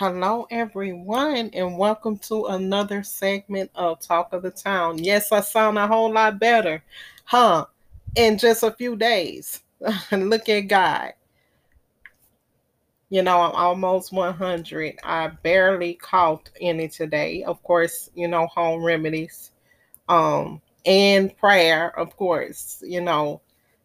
Hello, everyone, and welcome to another segment of Talk of the Town. Yes, I sound a whole lot better, huh? In just a few days. Look at God. You know, I'm almost 100. I barely coughed any today. Of course, you know, home remedies, um, and prayer, of course, you know,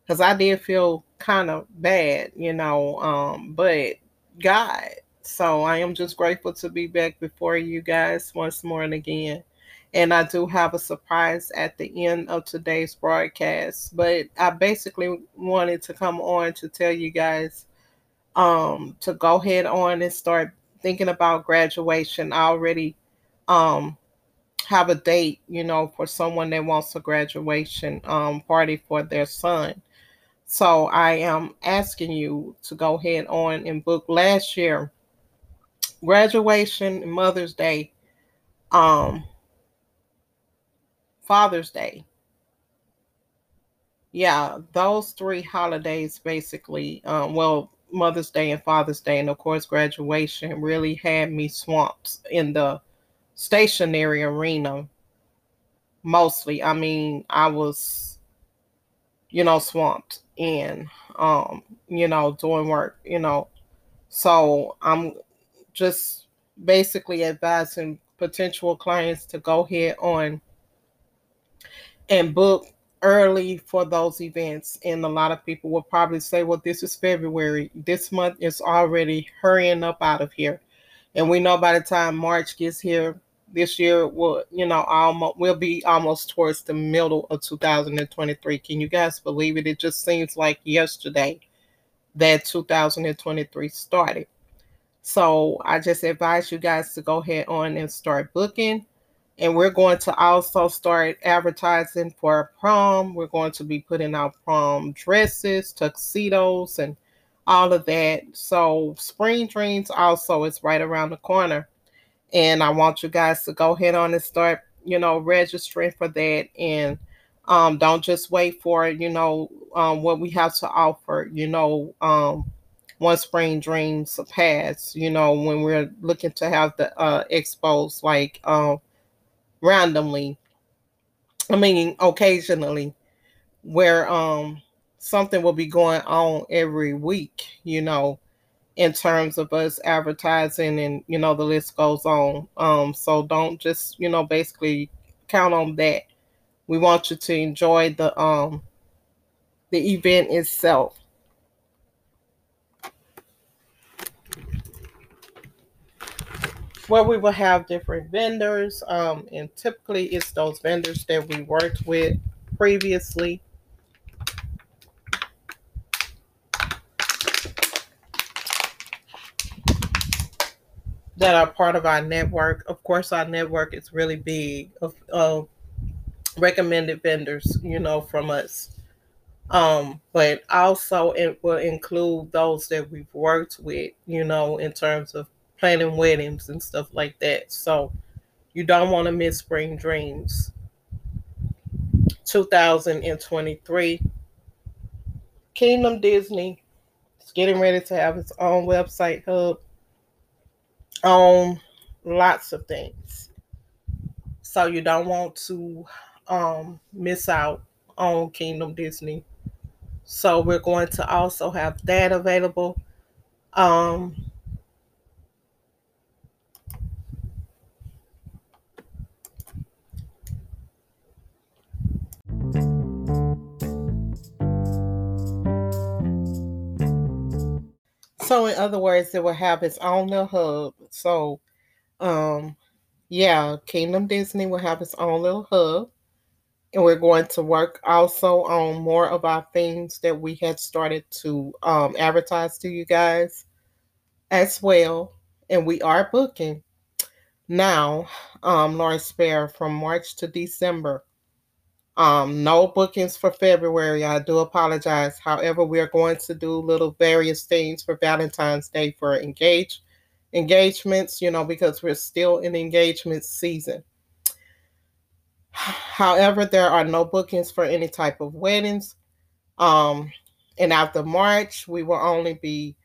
because I did feel kind of bad, you know, um, but God so I am just grateful to be back before you guys once more and again. And I do have a surprise at the end of today's broadcast. But I basically wanted to come on to tell you guys um, to go ahead on and start thinking about graduation. I already um, have a date, you know, for someone that wants a graduation um, party for their son. So I am asking you to go ahead on and book last year graduation, Mother's Day, um, Father's Day. Yeah, those three holidays basically, um, well, Mother's Day and Father's Day, and of course, graduation really had me swamped in the stationery arena mostly. I mean, I was, you know, swamped in, um, you know, doing work, you know. So I'm just basically advising potential clients to go ahead on and book early for those events. And a lot of people will probably say, well, this is February. This month is already hurrying up out of here. And we know by the time March gets here, this year will, you know, almost will be almost towards the middle of 2023. Can you guys believe it? It just seems like yesterday that 2023 started. So I just advise you guys to go ahead on and start booking. And we're going to also start advertising for prom. We're going to be putting out prom dresses, tuxedos, and all of that. So Spring Dreams also is right around the corner. And I want you guys to go ahead on and start, you know, registering for that. And um, don't just wait for, you know, um, what we have to offer. You know, um, one spring dreams pass you know when we're looking to have the uh expos like um randomly i mean occasionally where um something will be going on every week you know in terms of us advertising and you know the list goes on. Um so don't just you know basically count on that. We want you to enjoy the um the event itself where we will have different vendors. Um, and typically it's those vendors that we worked with previously. That are part of our network. Of course, our network is really big of, of recommended vendors, you know, from us. Um, but also it will include those that we've worked with, you know, in terms of planning weddings and stuff like that. So you don't want to miss Spring Dreams 2023. Kingdom Disney is getting ready to have its own website hub on lots of things. So you don't want to um, miss out on Kingdom Disney. So we're going to also have that available. Um, So in other words, it will have its own little hub. So um yeah, Kingdom Disney will have its own little hub. And we're going to work also on more of our things that we had started to um, advertise to you guys as well. And we are booking now, um, Lauren Spare, from March to December. Um, no bookings for February. I do apologize. However, we are going to do little various things for Valentine's Day for engage engagements, you know, because we're still in engagement season. However, there are no bookings for any type of weddings. Um, and after March, we will only be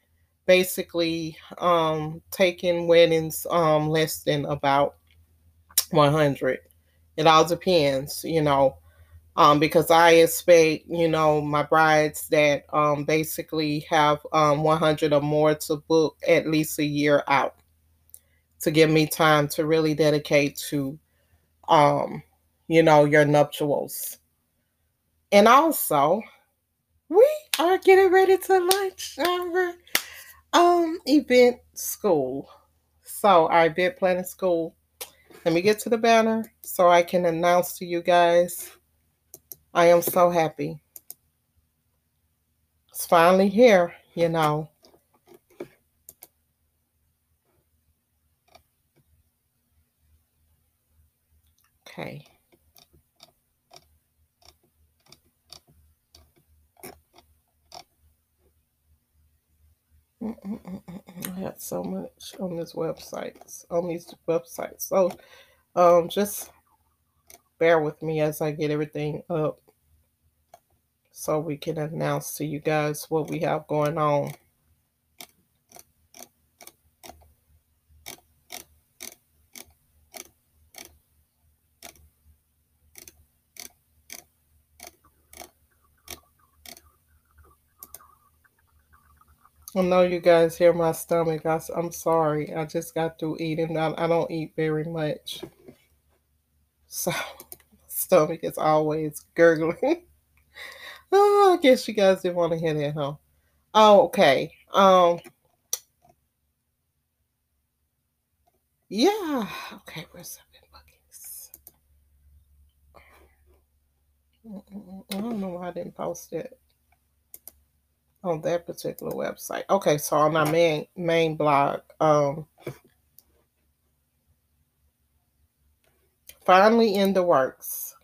basically um, taking weddings um, less than about 100. It all depends, you know, um, because I expect, you know, my brides that um, basically have um, 100 or more to book at least a year out to give me time to really dedicate to, um, you know, your nuptials. And also, we are getting ready to launch our um event school. So our event planning school. Let me get to the banner so I can announce to you guys. I am so happy. It's finally here, you know. Okay. I had so much on this website, on these websites. So um just bear with me as I get everything up so we can announce to you guys what we have going on. I know you guys hear my stomach. I, am sorry. I just got through eating. I, I don't eat very much. So, stomach is always gurgling. oh, I guess you guys didn't want to hear that, huh? Oh, okay. Um, yeah. Okay, where's seven bookings? I don't know why I didn't post it on that particular website. Okay, so on my main main blog, um, finally in the works.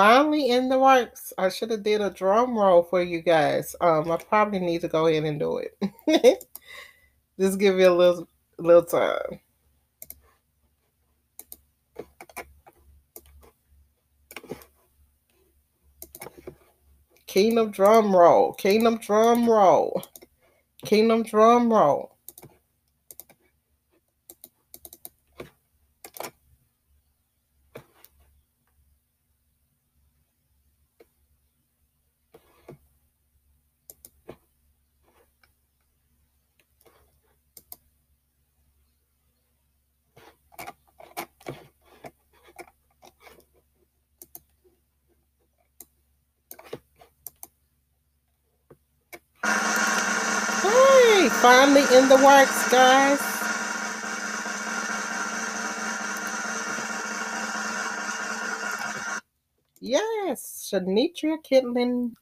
Finally in the works. I should have did a drum roll for you guys. Um, I probably need to go ahead and do it. Just give you a little little time. Kingdom drum roll. Kingdom drum roll. Kingdom drum roll. Finally in the works, guys. Yes, Shanitria Kitlin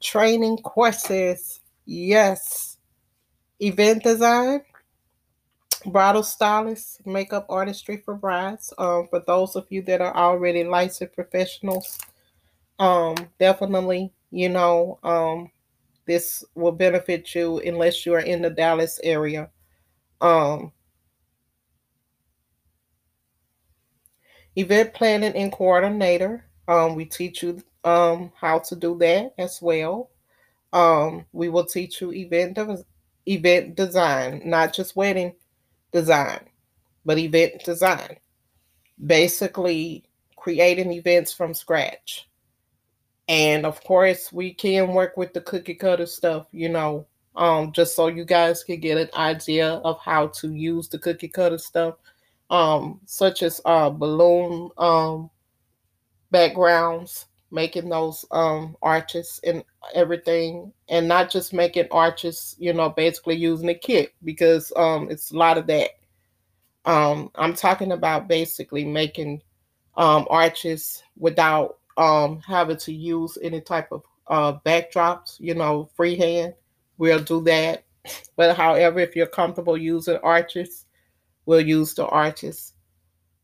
training courses. Yes. Event design, bridal stylist, makeup artistry for brides. Um, for those of you that are already licensed professionals, um, definitely, you know, um, this will benefit you unless you are in the Dallas area. Um, event planning and coordinator. Um, we teach you um, how to do that as well. Um, we will teach you event de- event design, not just wedding design, but event design. Basically, creating events from scratch. And of course, we can work with the cookie cutter stuff, you know, um, just so you guys can get an idea of how to use the cookie cutter stuff, um, such as uh, balloon um, backgrounds, making those um, arches and everything, and not just making arches, you know, basically using a kit because um, it's a lot of that. Um, I'm talking about basically making um, arches without um, having to use any type of uh, backdrops, you know, freehand, we'll do that. But however, if you're comfortable using arches, we'll use the arches.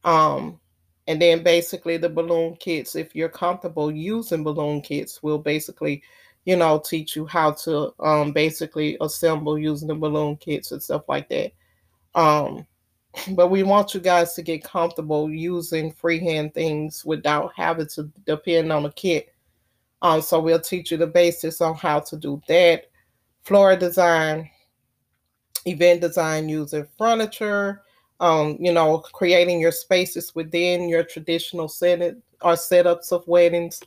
Um, and then basically the balloon kits, if you're comfortable using balloon kits, we'll basically, you know, teach you how to um, basically assemble using the balloon kits and stuff like that. Um, but we want you guys to get comfortable using freehand things without having to depend on a kit. Um, so we'll teach you the basics on how to do that. Floral design, event design using furniture, um, you know, creating your spaces within your traditional set or setups of weddings,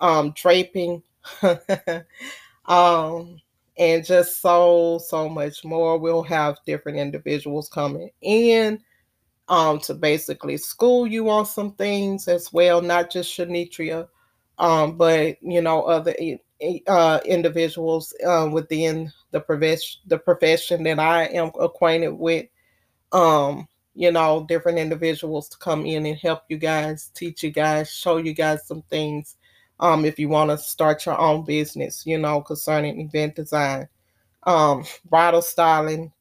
um, draping, um, and just so so much more. We'll have different individuals coming in um, to basically school you on some things as well, not just Shanitria, um, but you know other uh, individuals uh, within the profession the profession that I am acquainted with. Um, you know, different individuals to come in and help you guys, teach you guys, show you guys some things. Um, if you want to start your own business, you know, concerning event design, um, bridal styling,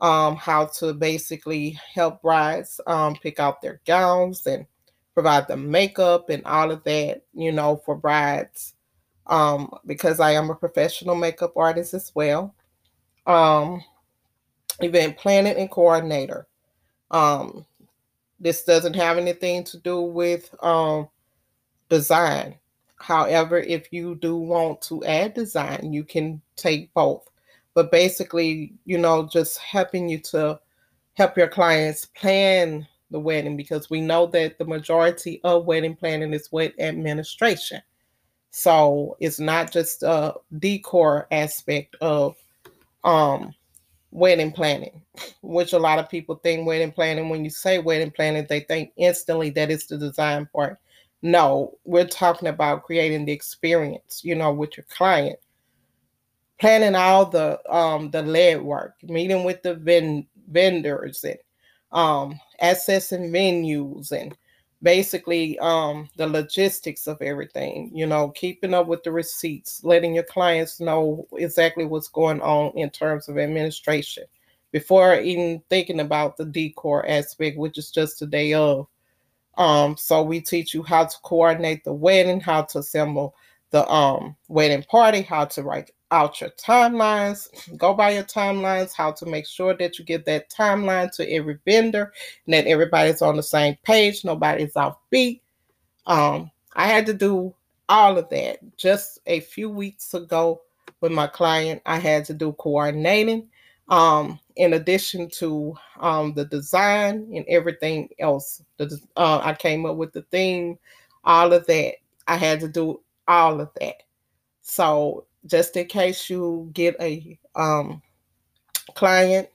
um, how to basically help brides um, pick out their gowns and provide the makeup and all of that, you know, for brides. Um, because I am a professional makeup artist as well. Um, event planning and coordinator. Um, this doesn't have anything to do with um, design. However, if you do want to add design, you can take both. But basically, you know, just helping you to help your clients plan the wedding because we know that the majority of wedding planning is with administration. So it's not just a decor aspect of um wedding planning, which a lot of people think wedding planning, when you say wedding planning, they think instantly that it's the design part. No, we're talking about creating the experience, you know, with your client. Planning all the um the lead work, meeting with the ven- vendors and um accessing venues and basically um the logistics of everything you know keeping up with the receipts letting your clients know exactly what's going on in terms of administration before even thinking about the decor aspect which is just the day of um so we teach you how to coordinate the wedding how to assemble the um wedding party how to write out your timelines, go by your timelines, how to make sure that you get that timeline to every vendor and that everybody's on the same page, nobody's off beat. Um, I had to do all of that just a few weeks ago with my client. I had to do coordinating um, in addition to um, the design and everything else. The, uh, I came up with the theme, all of that. I had to do all of that. So just in case you get a um, client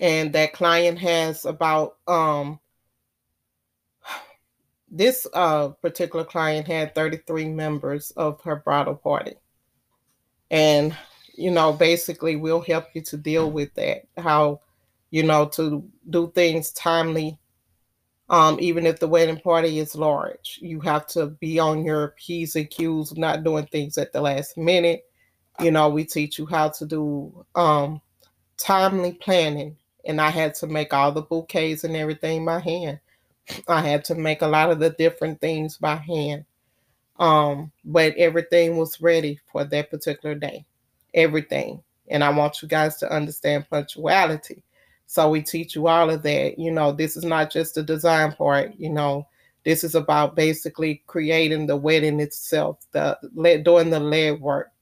and that client has about um, this uh, particular client had 33 members of her bridal party and you know basically we'll help you to deal with that how you know to do things timely um, even if the wedding party is large. You have to be on your P's and Q's, not doing things at the last minute. You know, we teach you how to do um, timely planning. And I had to make all the bouquets and everything by hand. I had to make a lot of the different things by hand. Um, but everything was ready for that particular day. Everything. And I want you guys to understand punctuality so we teach you all of that. You know, this is not just the design part, you know, this is about basically creating the wedding itself, the doing the lead work,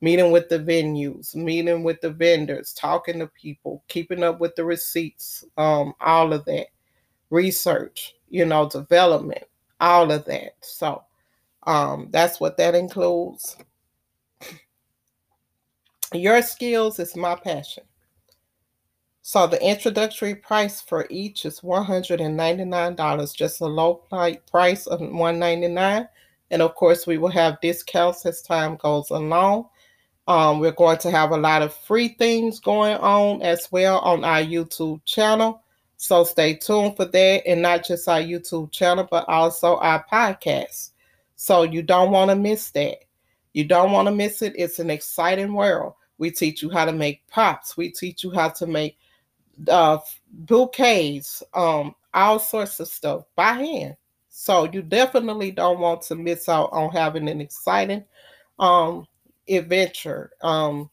meeting with the venues, meeting with the vendors, talking to people, keeping up with the receipts, um, all of that, research, you know, development, all of that. So um, that's what that includes. Your skills is my passion. So the introductory price for each is $199, just a low price of $199. And of course, we will have discounts as time goes along. Um, we're going to have a lot of free things going on as well on our YouTube channel. So stay tuned for that. And not just our YouTube channel, but also our podcast. So you don't want to miss that. You don't want to miss it. It's an exciting world. We teach you how to make pops. We teach you how to make uh, bouquets, um, all sorts of stuff by hand. So you definitely don't want to miss out on having an exciting um, adventure. Um,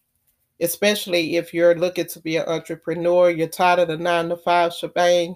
especially if you're looking to be an entrepreneur, you're tired of the nine to five shebang,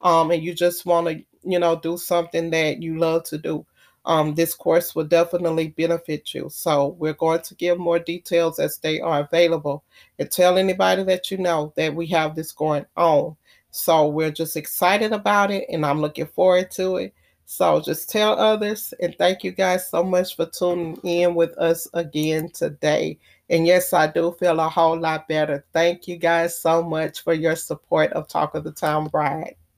um, and you just want to, you know, do something that you love to do. Um, this course will definitely benefit you. So we're going to give more details as they are available and tell anybody that you know that we have this going on. So we're just excited about it and I'm looking forward to it. So just tell others and thank you guys so much for tuning in with us again today. And yes, I do feel a whole lot better. Thank you guys so much for your support of Talk of the Town Bride.